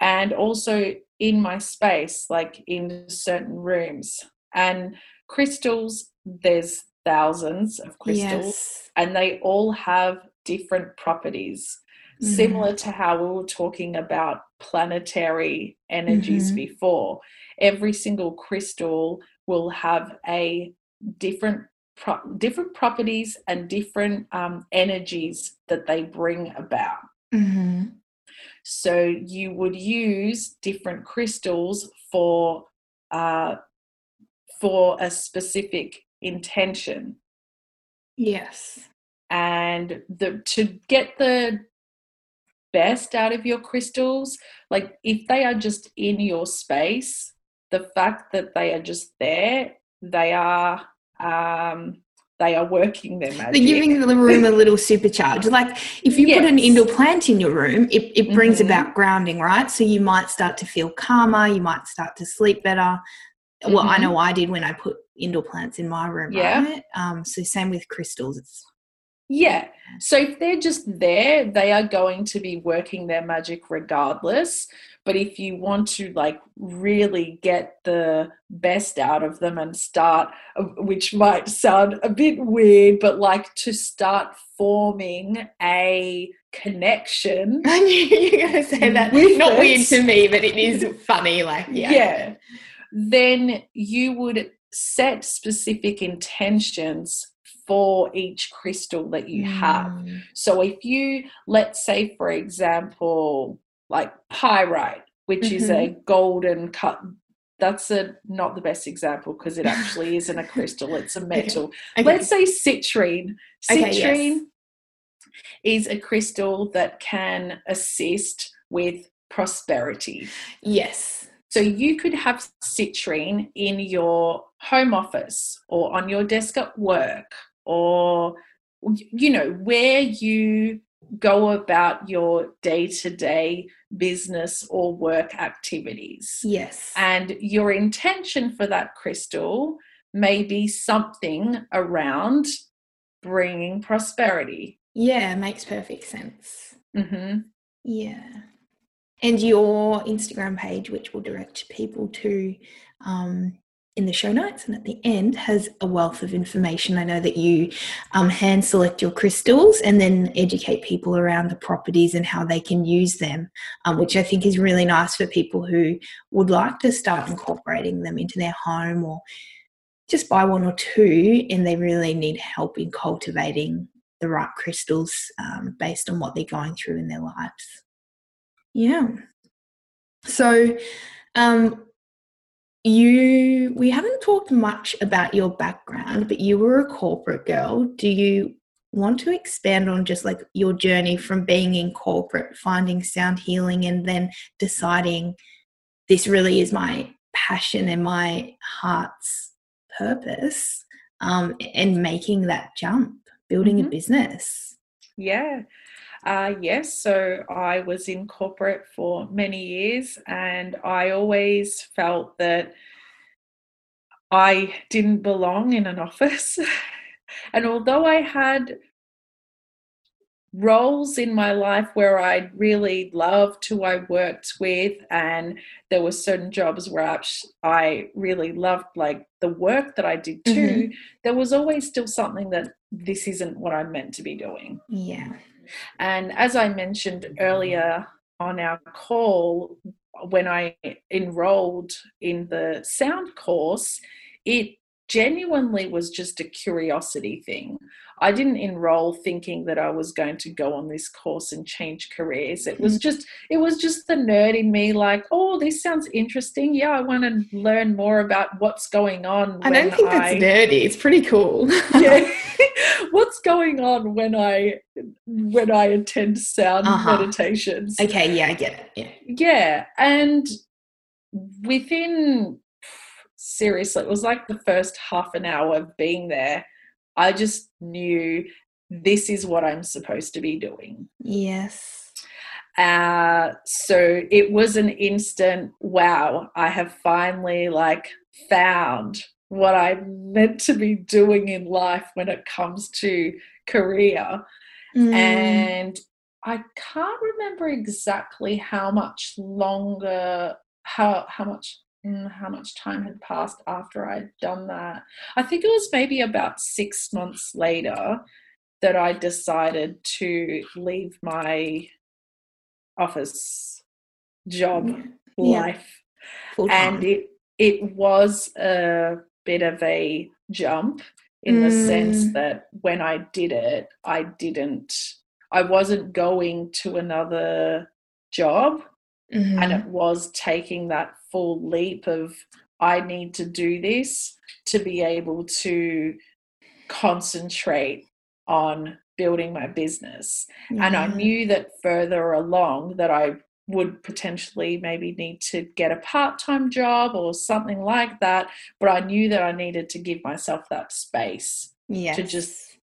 and also in my space, like in certain rooms. And crystals, there's thousands of crystals, yes. and they all have different properties. Mm. Similar to how we were talking about planetary energies mm-hmm. before, every single crystal will have a different pro- different properties and different um, energies that they bring about. Mm-hmm. So you would use different crystals for uh, for a specific intention. Yes. And the to get the best out of your crystals, like if they are just in your space, the fact that they are just there, they are um, they are working their magic. They're giving the room a little supercharge. Like if you yes. put an indoor plant in your room, it, it brings mm-hmm. about grounding, right? So you might start to feel calmer, you might start to sleep better. Mm-hmm. Well, I know I did when I put indoor plants in my room, yeah. right? Um, so same with crystals. It's Yeah. So if they're just there, they are going to be working their magic regardless. But if you want to like really get the best out of them and start, uh, which might sound a bit weird, but like to start forming a connection. I knew you were going to say that. Not weird to me, but it is funny. Like, yeah. Yeah. Then you would set specific intentions for each crystal that you have. Mm. So if you, let's say, for example, like pyrite, which is a mm-hmm. golden cut. That's a not the best example because it actually isn't a crystal; it's a metal. Okay. Let's say citrine. Okay, Citrine yes. is a crystal that can assist with prosperity. Yes. So you could have citrine in your home office or on your desk at work or you know where you go about your day-to-day business or work activities. Yes. And your intention for that crystal may be something around bringing prosperity. yeah, makes perfect sense. hmm Yeah. And your Instagram page, which will direct people to um, in the show notes and at the end, has a wealth of information. I know that you um, hand select your crystals and then educate people around the properties and how they can use them, um, which I think is really nice for people who would like to start incorporating them into their home or just buy one or two and they really need help in cultivating the right crystals um, based on what they're going through in their lives. Yeah. So, um, you we haven't talked much about your background, but you were a corporate girl. Do you want to expand on just like your journey from being in corporate, finding sound healing, and then deciding this really is my passion and my heart's purpose, um, and making that jump, building a Mhm. business? Yeah. Uh, yes. So I was in corporate for many years, and I always felt that I didn't belong in an office. and although I had roles in my life where I really loved who I worked with, and there were certain jobs where I really loved like the work that I did too, there was always still something that this isn't what I'm meant to be doing. Yeah. And as I mentioned earlier on our call, when I enrolled in the sound course, it genuinely was just a curiosity thing. I didn't enroll thinking that I was going to go on this course and change careers. It was just it was just the nerd in me like, "Oh, this sounds interesting. Yeah, I want to learn more about what's going on." I don't think that's nerdy. It's pretty cool. yeah. what's going on when I when I attend sound Uh-huh. meditations? okay, yeah, I get it. Yeah. Yeah, and within seriously, it was like the first half an hour of being there. I just knew this is what I'm supposed to be doing. Yes. Uh, so it was an instant wow, I have finally like found what I'm meant to be doing in life when it comes to career. Mm, And I can't remember exactly how much longer how how much how much time had passed after I'd done that. I think it was maybe about six months later that I decided to leave my office job Yeah. life. full And it it was a bit of a jump in the sense Mm. that when I did it, I didn't I wasn't going to another job and Mhm. it was taking that full leap of I need to do this to be able to concentrate on building my business. And I knew that further along that I would potentially maybe need to get a part-time job or something like that, but I knew that I needed to give myself that space yes. to just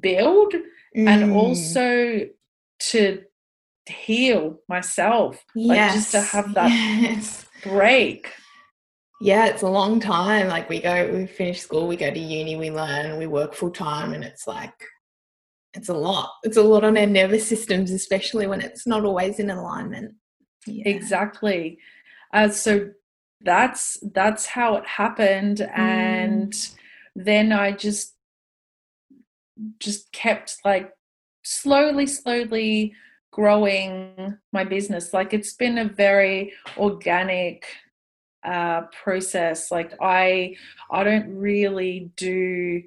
build and Mm. also to heal myself like just to have that yes. Break Yeah, it's a long time. Like we go, we finish school, we go to uni, we learn, we work full time, and it's like it's a lot. It's a lot on our nervous systems, especially when it's not always in alignment. Yeah. Exactly. Uh, so that's that's how it happened, mm. and then I just just kept like slowly, slowly growing my business. Like it's been a very organic uh, process. Like I, I don't really do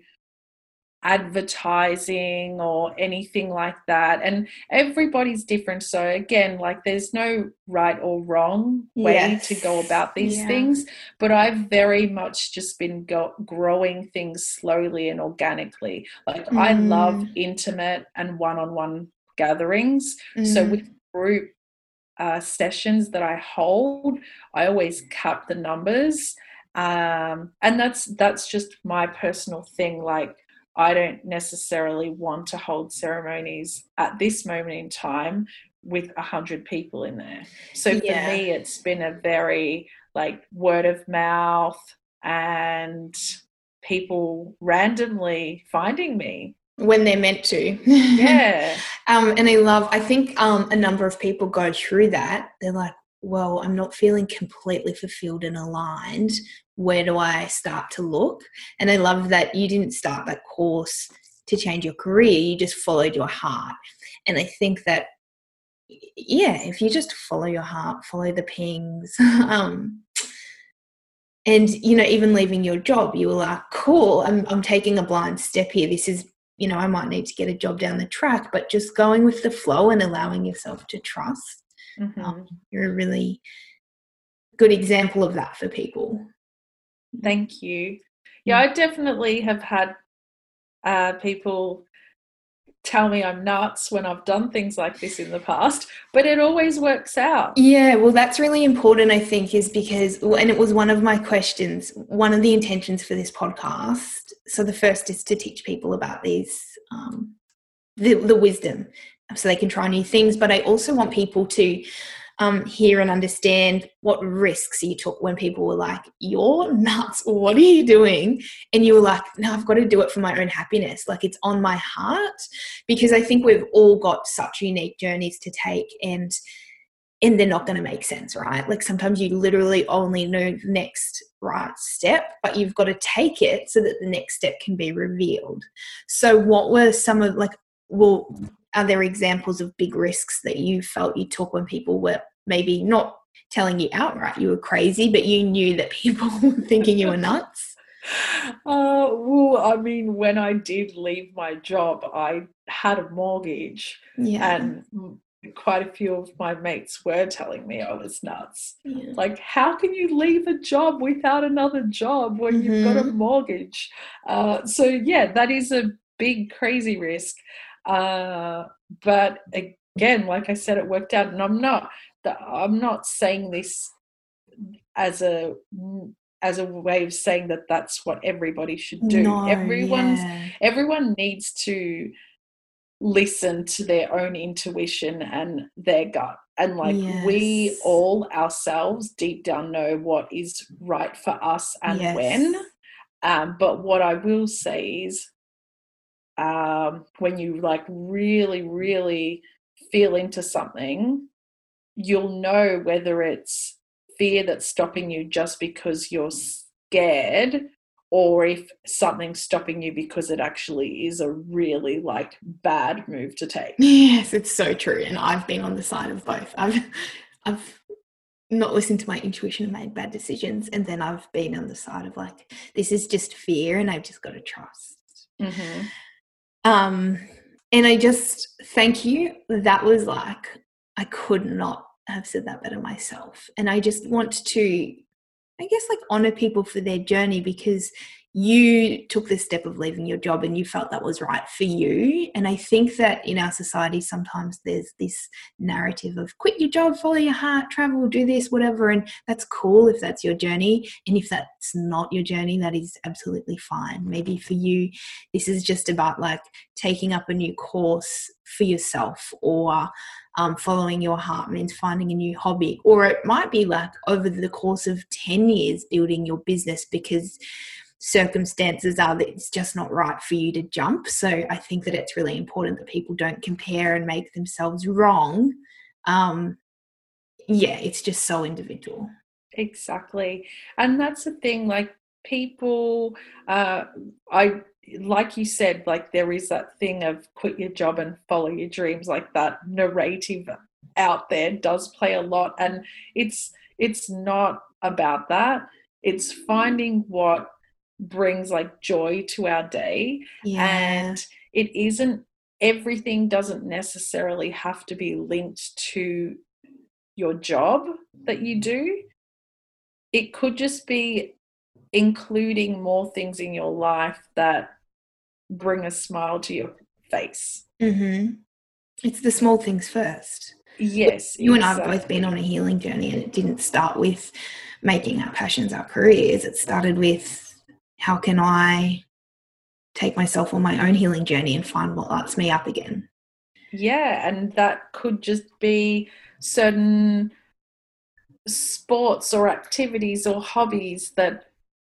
advertising or anything like that and everybody's different so again like there's no right or wrong way yes. to go about these yeah. things but i've very much just been go- growing things slowly and organically like mm. i love mm. intimate and one-on-one gatherings mm. so with group uh, sessions that i hold i always cap the numbers um, and that's that's just my personal thing like I don't necessarily want to hold ceremonies at this moment in time with a hundred people in there. So yeah. for me, it's been a very like word of mouth and people randomly finding me when they're meant to. Yeah. um, and I love, I think um, a number of people go through that. They're like, well, I'm not feeling completely fulfilled and aligned where do I start to look? And I love that you didn't start that course to change your career, you just followed your heart. And I think that, yeah, if you just follow your heart, follow the pings, um, and you know, even leaving your job, you were like, cool, I'm, I'm taking a blind step here. This is, you know, I might need to get a job down the track, but just going with the flow and allowing yourself to trust. Mm-hmm. Um, you're a really good example of that for people. Thank you. Yeah, mm. I definitely have had uh, people tell me I'm nuts when I've done things like this in the past, but it always works out. Yeah, well, that's really important, I think, is because, and it was one of my questions, one of the intentions for this podcast. So the first is to teach people about these, um, the, the wisdom so they can try new things, but I also want people to um, hear and understand what risks you took when people were like, You're nuts. What are you doing? And you were like, No, I've got to do it for my own happiness. Like it's on my heart. Because I think we've all got such unique journeys to take and and they're not going to make sense, right? Like sometimes you literally only know the next right step, but you've got to take it so that the next step can be revealed. So, what were some of like, well, are there examples of big risks that you felt you took when people were maybe not telling you outright you were crazy, but you knew that people were thinking you were nuts? Uh, well, I mean, when I did leave my job, I had a mortgage, yeah. and quite a few of my mates were telling me I was nuts. Yeah. Like, how can you leave a job without another job when mm-hmm. you've got a mm-hmm. mortgage? Uh, so, yeah, that is a big, crazy risk. Uh, but again, like I said, it worked out, and I'm not. I'm not saying this as a as a way of saying that that's what everybody should do. No, Everyone's yeah. everyone needs to listen to their own intuition and their gut. And like yes. we all ourselves deep down know what is right for us and yes. when. Um, but what I will say is um, when you like really, really feel into something, you'll know whether it's fear that's stopping you just because you're scared or if something's stopping you because it actually is a really like bad move to take. Yes, it's so true. And I've been on the side of both. I've I've not listened to my intuition and made bad decisions. And then I've been on the side of like, this is just fear and I've just got to trust. Mm-hmm. Um, and I just thank you. That was like, I could not have said that better myself. And I just want to, I guess, like honor people for their journey because you took the step of leaving your job and you felt that was right for you. And I think that in our society, sometimes there's this narrative of quit your job, follow your heart, travel, do this, whatever. And that's cool if that's your journey. And if that's not your journey, that is absolutely fine. Maybe for you, this is just about like taking up a new course for yourself or um, following your heart means finding a new hobby. Or it might be like over the course of 10 years building your business because circumstances are that it's just not right for you to jump. So I think that it's really important that people don't compare and make themselves wrong. Um, yeah, it's just so individual. Exactly. And that's the thing, like people, uh, I like you said, like there is that thing of quit your job and follow your dreams, like that narrative out there does play a lot. And it's it's not about that. It's finding what brings like joy to our day. Yeah. And it isn't everything doesn't necessarily have to be linked to your job that you do. It could just be including more things in your life that bring a smile to your face. Mm-hmm. It's the small things first. Yes. You and I have both been on a healing journey, and it didn't start with making our passions our careers. It started with how can I take myself on my own healing journey and find what lights me up again. Yeah, and that could just be certain sports or activities or hobbies that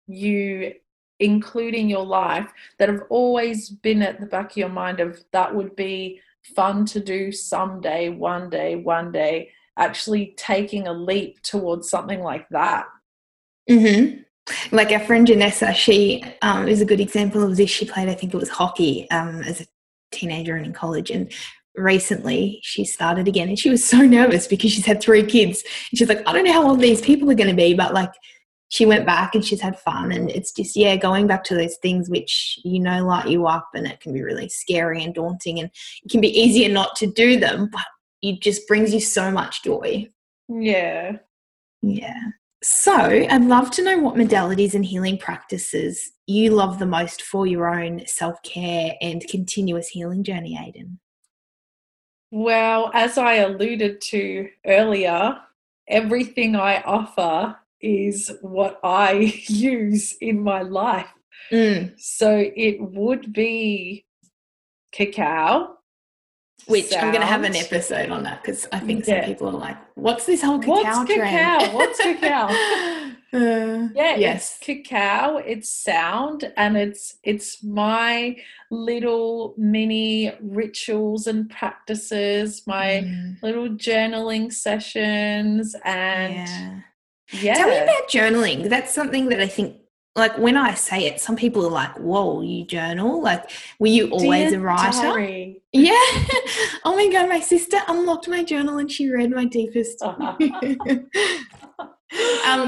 you include in your life that have always been at the back of your mind of that would be fun to do someday, one day, one day, actually taking a leap towards something like that. Mm-hmm. Like our friend Janessa, she um, is a good example of this. She played, I think it was hockey um, as a teenager and in college. And recently she started again and she was so nervous because she's had three kids. And she's like, I don't know how old these people are going to be, but like she went back and she's had fun. And it's just yeah going back to those things which you know light you up and it can be really scary and daunting and it can be easier not to do them but it just brings you so much joy. Yeah. Yeah. So i'd love to know what modalities and healing practices you love the most for your own self-care and continuous healing journey Aydin. Well as i alluded to earlier everything i offer is what I use in my life. Mm. So it would be cacao. Which sound. I'm going to have an episode on that because I think yeah. some people are like, "What's this whole cacao What's trend?" cacao? What's cacao? uh, yeah, yes, it's cacao. It's sound, and it's it's my little mini rituals and practices, my mm. little journaling sessions, and yeah. Yeah. Tell me about journaling. That's something that I think like when I say it, some people are like, "Whoa, you journal? Like, were you always Dear a writer?" Diary. Yeah. oh my god, my sister unlocked my journal and she read my deepest. um,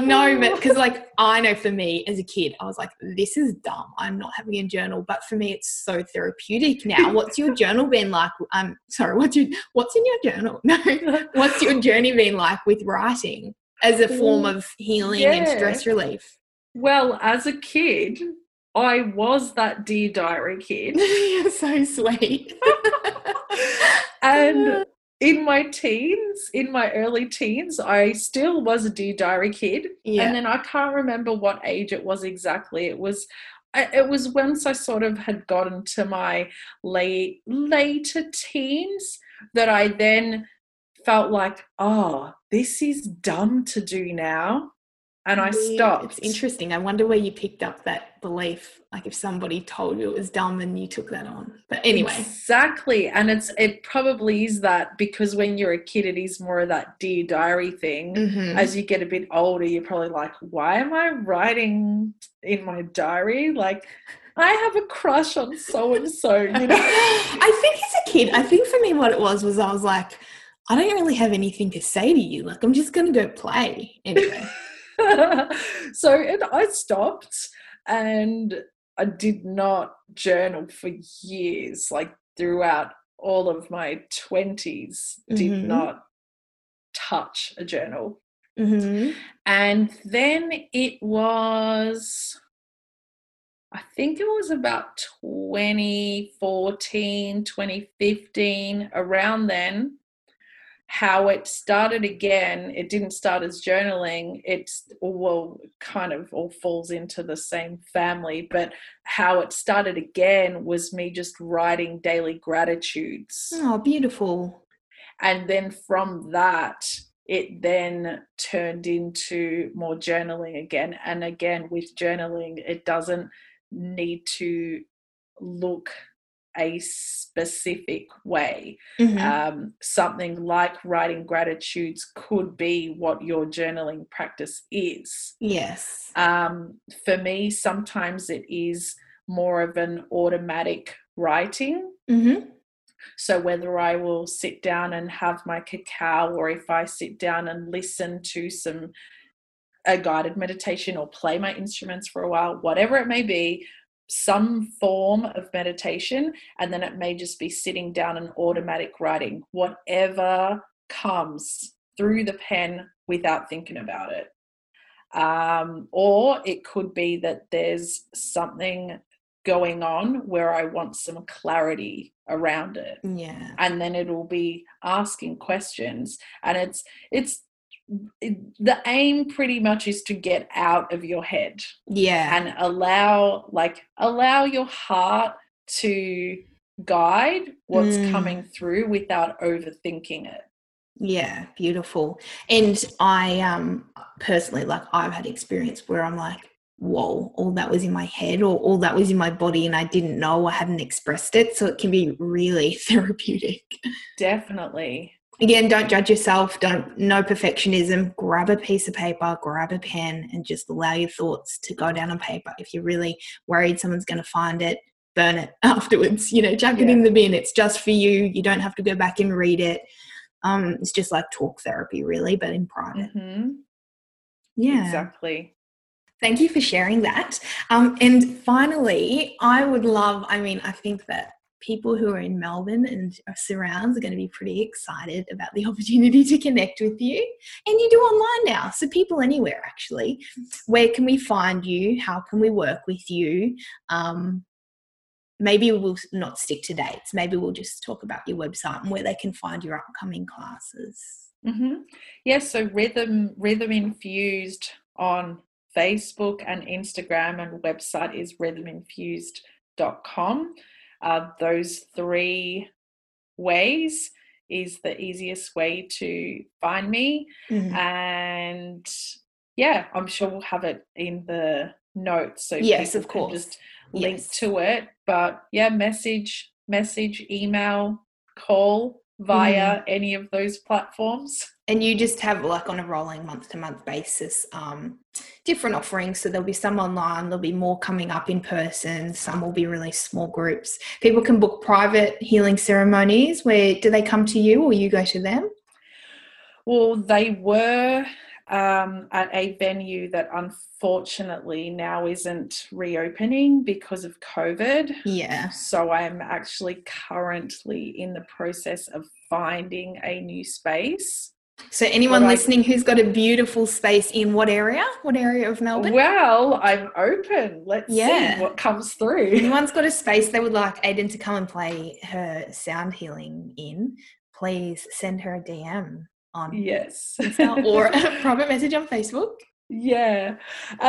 no, but because like I know for me as a kid, I was like, "This is dumb. I'm not having a journal." But for me, it's so therapeutic now. What's your journal been like? Um, sorry, what's your what's in your journal? No, what's your journey been like with writing? As a form of healing yeah. and stress relief? Well, as a kid, I was that dear diary kid. You're so sweet. and in my teens, in my early teens, I still was a dear diary kid. Yeah. And then I can't remember what age it was exactly. It was it was once I sort of had gotten to my late later teens that I then felt like, oh, this is dumb to do now. And I stopped. It's interesting. I wonder where you picked up that belief. Like if somebody told you it was dumb and you took that on. But anyway. Exactly. And it's it probably is that because when you're a kid, it is more of that dear diary thing. Mm-hmm. As you get a bit older, you're probably like, why am I writing in my diary? Like I have a crush on so and so, you know. I think as a kid, I think for me what it was was I was like, I don't really have anything to say to you. Like, I'm just going to go play anyway. so and I stopped and I did not journal for years, like throughout all of my 20s, did mm-hmm. not touch a journal. Mm-hmm. And then it was, I think it was about 2014, 2015, around then how it started again it didn't start as journaling it's well kind of all falls into the same family but how it started again was me just writing daily gratitudes oh beautiful and then from that it then turned into more journaling again. And again, with journaling, it doesn't need to look a specific way. Mhm. Um, something like writing gratitudes could be what your journaling practice is. yes. Um, for me, sometimes it is more of an automatic writing. hmm So, whether I will sit down and have my cacao, or if I sit down and listen to some a guided meditation or play my instruments for a while, whatever it may be, some form of meditation, and then it may just be sitting down and automatic writing, whatever comes through the pen without thinking about it. Um, or it could be that there's something going on where I want some clarity around it Yeah. and then it'll be asking questions and it's it's it, the aim pretty much is to get out of your head Yeah. and allow like allow your heart to guide what's Mm. coming through without overthinking it Yeah, beautiful. And I um personally like I've had experience where I'm like, whoa, all that was in my head or all that was in my body and I didn't know I hadn't expressed it. So it can be really therapeutic. definitely Again, don't judge yourself, don't no perfectionism. Grab a piece of paper, grab a pen, and just allow your thoughts to go down on paper. If you're really worried someone's gonna find it, burn it afterwards. You know, chuck it in the bin. It's just for you. You don't have to go back and read it. Um, it's just like talk therapy, really, but in private. hmm Yeah. exactly Thank you for sharing that. Um, and finally, I would love, I mean, I think that people who are in Melbourne and surrounds are going to be pretty excited about the opportunity to connect with you. And you do online now. So, people anywhere actually. Where can we find you? How can we work with you? Um, maybe we'll not stick to dates. Maybe we'll just talk about your website and where they can find your upcoming classes. hmm Yes, so rhythm rhythm infused on Facebook and Instagram and website is rhythminfused.com. Uh, those three ways is the easiest way to find me. Mhm. And yeah, I'm sure we'll have it in the notes so Yes, of course. just link Yes. to it. But yeah, message, message, email, call via any of those platforms. and you just have like on a rolling month to month basis um, different offerings. So there'll be some online there'll be more coming up in person some will be really small groups. People can book private healing ceremonies where do they come to you or you go to them? Well, they were um, at a venue that unfortunately now isn't reopening because of COVID. yeah So I'm actually currently in the process of finding a new space. so anyone I- listening who's got a beautiful space in what area what area of melbourne Well, I'm open. Let's Yeah. see what comes through. anyone's got a space they would like Aydin to come and play her sound healing in please send her a dm on Yes. Or a private message on facebook Yeah.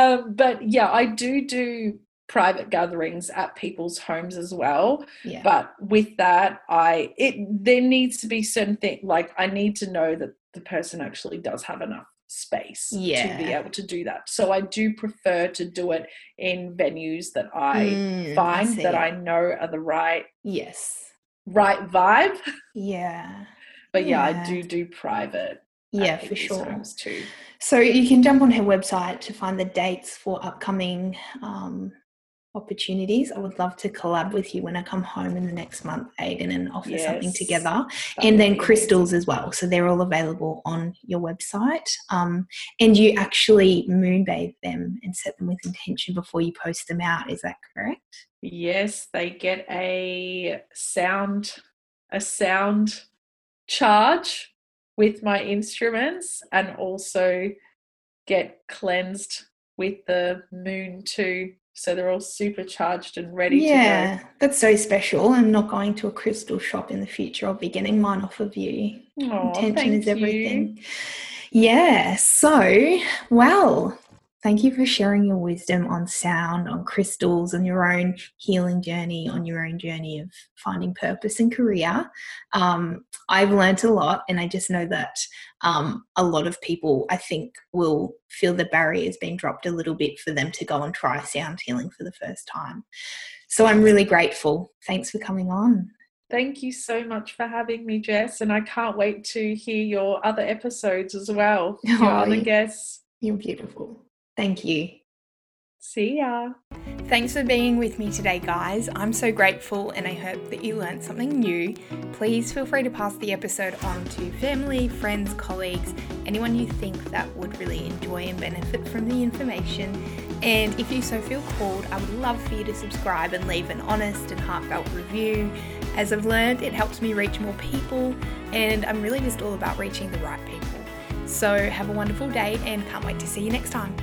Um, but yeah, I do do private gatherings at people's homes as well. yeah But with that, I it there needs to be certain things like I need to know that the person actually does have enough space to be able to do that. So I do prefer to do it in venues that I Mm, find that. I know are the right yes right vibe. yeah But yeah, I do do private. yeah for sure. too. so you can jump on her website to find the dates for upcoming um, opportunities. I would love to collab with you when i come home in the next month Aydin and offer something together. And then crystals as well. So they're all available on your website. Um, and you actually moonbathe them and set them with intention before you post them out. Is that correct? Yes, they get a sound a sound charge with my instruments and also get cleansed with the moon too. So they're all supercharged and ready yeah to go. that's so special i'm not going to a crystal shop in the future i'll be getting mine off of you. Aw, intention thank is you. everything yeah so well Thank you for sharing your wisdom on sound, on crystals, on your own healing journey, on your own journey of finding purpose and career. Um, I've learned a lot, and I just know that um, a lot of people, I think, will feel the barriers being dropped a little bit for them to go and try sound healing for the first time. So I'm really grateful. Thanks for coming on. Thank you so much for having me, Jess. And I can't wait to hear your other episodes as well. Your oh, other guests. You're beautiful. Thank you. See ya. Thanks for being with me today, guys. I'm so grateful and I hope that you learned something new. Please feel free to pass the episode on to family, friends, colleagues, anyone you think that would really enjoy and benefit from the information. And if you so feel called, I would love for you to subscribe and leave an honest and heartfelt review. As I've learned, it helps me reach more people, and I'm really just all about reaching the right people. So, have a wonderful day and can't wait to see you next time.